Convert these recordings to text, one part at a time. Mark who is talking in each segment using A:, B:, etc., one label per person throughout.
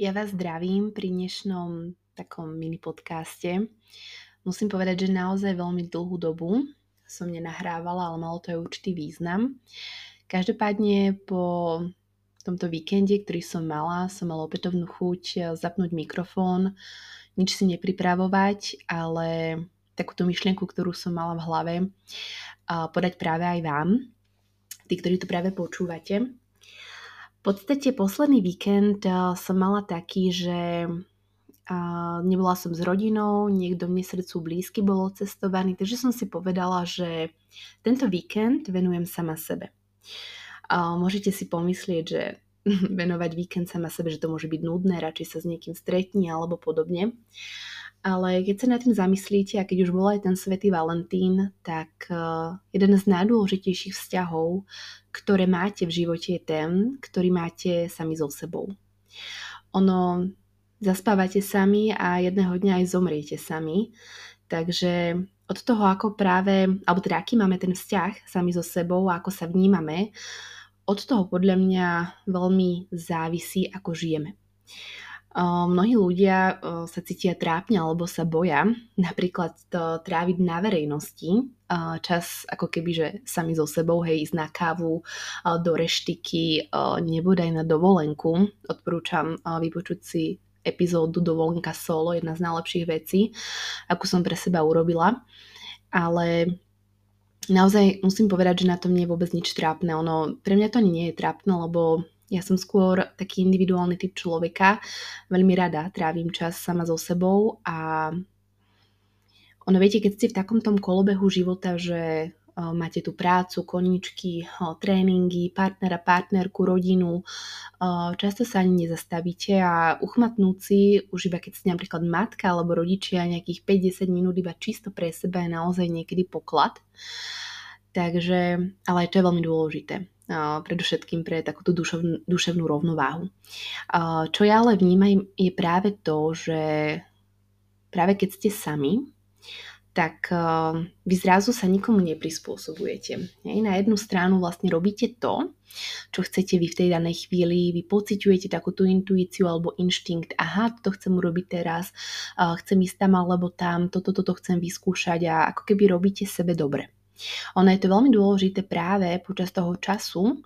A: Ja vás zdravím pri dnešnom takom mini podcaste. Musím povedať, že naozaj veľmi dlhú dobu som nenahrávala, ale malo to aj určitý význam. Každopádne po tomto víkende, ktorý som mala, som mala opätovnú chuť zapnúť mikrofón, nič si nepripravovať, ale takúto myšlienku, ktorú som mala v hlave, podať práve aj vám, tí, ktorí to práve počúvate. V podstate posledný víkend eh, som mala taký, že eh, nebola som s rodinou, niekto mne srdcu blízky bol cestovaný, takže som si povedala, že tento víkend venujem sama sebe. Môžete si pomyslieť, že venovať víkend sama sebe, že to môže byť nudné, radšej sa s niekým stretni alebo podobne. Ale keď sa nad tým zamyslíte a keď už bol aj ten svätý Valentín, tak uh, jeden z najdôležitejších vzťahov, ktoré máte v živote je ten, ktorý máte sami so sebou. Ono, zaspávate sami a jedného dňa aj zomriete sami. Takže od toho, ako práve, alebo teda aký máme ten vzťah sami so sebou a ako sa vnímame, od toho podľa mňa veľmi závisí, ako žijeme. Mnohí ľudia sa cítia trápne alebo sa boja napríklad to tráviť na verejnosti čas ako keby, že sami so sebou, hej, ísť na kávu, do reštiky, nebodaj na dovolenku. Odporúčam vypočuť si epizódu Dovolenka solo, jedna z najlepších vecí, akú som pre seba urobila. Ale naozaj musím povedať, že na tom nie je vôbec nič trápne. Ono, pre mňa to nie je trápne, lebo ja som skôr taký individuálny typ človeka. Veľmi rada trávim čas sama so sebou a ono viete, keď ste v takom tom kolobehu života, že máte tu prácu, koničky, tréningy, partnera, partnerku, rodinu. Často sa ani nezastavíte a uchmatnúť si, už iba keď ste napríklad matka alebo rodičia, nejakých 5-10 minút iba čisto pre seba je naozaj niekedy poklad. Takže, ale aj to je veľmi dôležité predovšetkým pre takúto duševnú, duševnú rovnováhu. Čo ja ale vnímam je práve to, že práve keď ste sami, tak vy zrazu sa nikomu neprispôsobujete. Na jednu stranu vlastne robíte to, čo chcete vy v tej danej chvíli, vy pociťujete takúto intuíciu alebo inštinkt, aha, toto chcem urobiť teraz, chcem ísť tam alebo tam, toto, toto chcem vyskúšať a ako keby robíte sebe dobre. Ono je to veľmi dôležité práve počas toho času,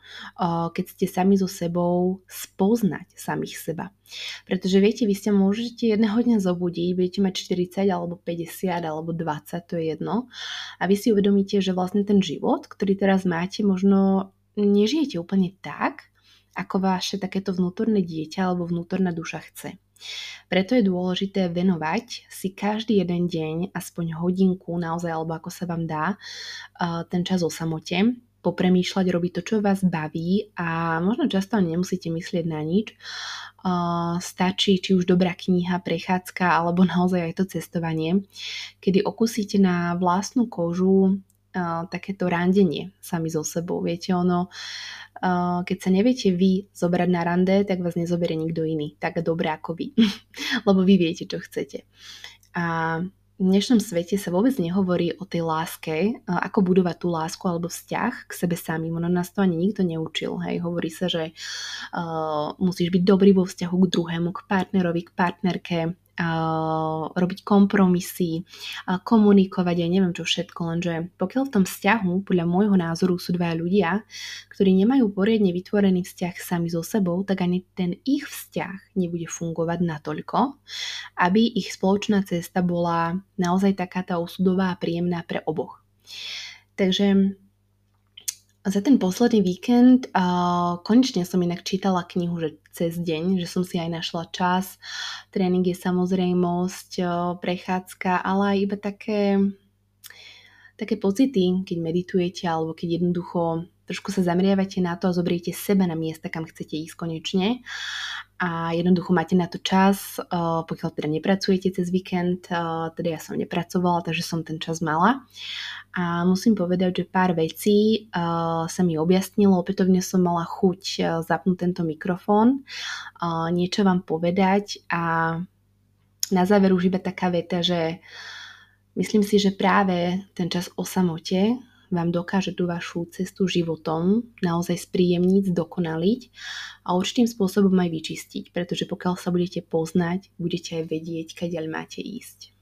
A: keď ste sami so sebou spoznať samých seba. Pretože viete, vy ste môžete jedného dňa zobudiť, budete mať 40 alebo 50 alebo 20, to je jedno. A vy si uvedomíte, že vlastne ten život, ktorý teraz máte, možno nežijete úplne tak, ako vaše takéto vnútorné dieťa alebo vnútorná duša chce. Preto je dôležité venovať si každý jeden deň, aspoň hodinku naozaj, alebo ako sa vám dá, ten čas o samote, popremýšľať, robiť to, čo vás baví a možno často nemusíte myslieť na nič. Stačí či už dobrá kniha, prechádzka alebo naozaj aj to cestovanie, kedy okusíte na vlastnú kožu takéto randenie sami so sebou. Viete, ono keď sa neviete vy zobrať na rande, tak vás nezoberie nikto iný, tak dobre ako vy. Lebo vy viete, čo chcete. A v dnešnom svete sa vôbec nehovorí o tej láske, ako budovať tú lásku alebo vzťah k sebe samým. Ono nás to ani nikto neučil. Hej. Hovorí sa, že uh, musíš byť dobrý vo vzťahu k druhému, k partnerovi, k partnerke, robiť kompromisy, komunikovať, ja neviem čo všetko, lenže pokiaľ v tom vzťahu, podľa môjho názoru, sú dva ľudia, ktorí nemajú poriadne vytvorený vzťah sami so sebou, tak ani ten ich vzťah nebude fungovať natoľko, aby ich spoločná cesta bola naozaj taká tá osudová a príjemná pre oboch. Takže za ten posledný víkend uh, konečne som inak čítala knihu, že cez deň, že som si aj našla čas. Tréning je samozrejmosť, uh, prechádzka, ale aj iba také, také pocity, keď meditujete alebo keď jednoducho trošku sa zameriavate na to a zobriete seba na miesta, kam chcete ísť konečne a jednoducho máte na to čas, pokiaľ teda nepracujete cez víkend, teda ja som nepracovala, takže som ten čas mala. A musím povedať, že pár vecí sa mi objasnilo, opätovne som mala chuť zapnúť tento mikrofón, niečo vám povedať a na záver už iba taká veta, že myslím si, že práve ten čas o samote vám dokáže tú vašu cestu životom naozaj spríjemniť, zdokonaliť a určitým spôsobom aj vyčistiť, pretože pokiaľ sa budete poznať, budete aj vedieť, kadeľ máte ísť.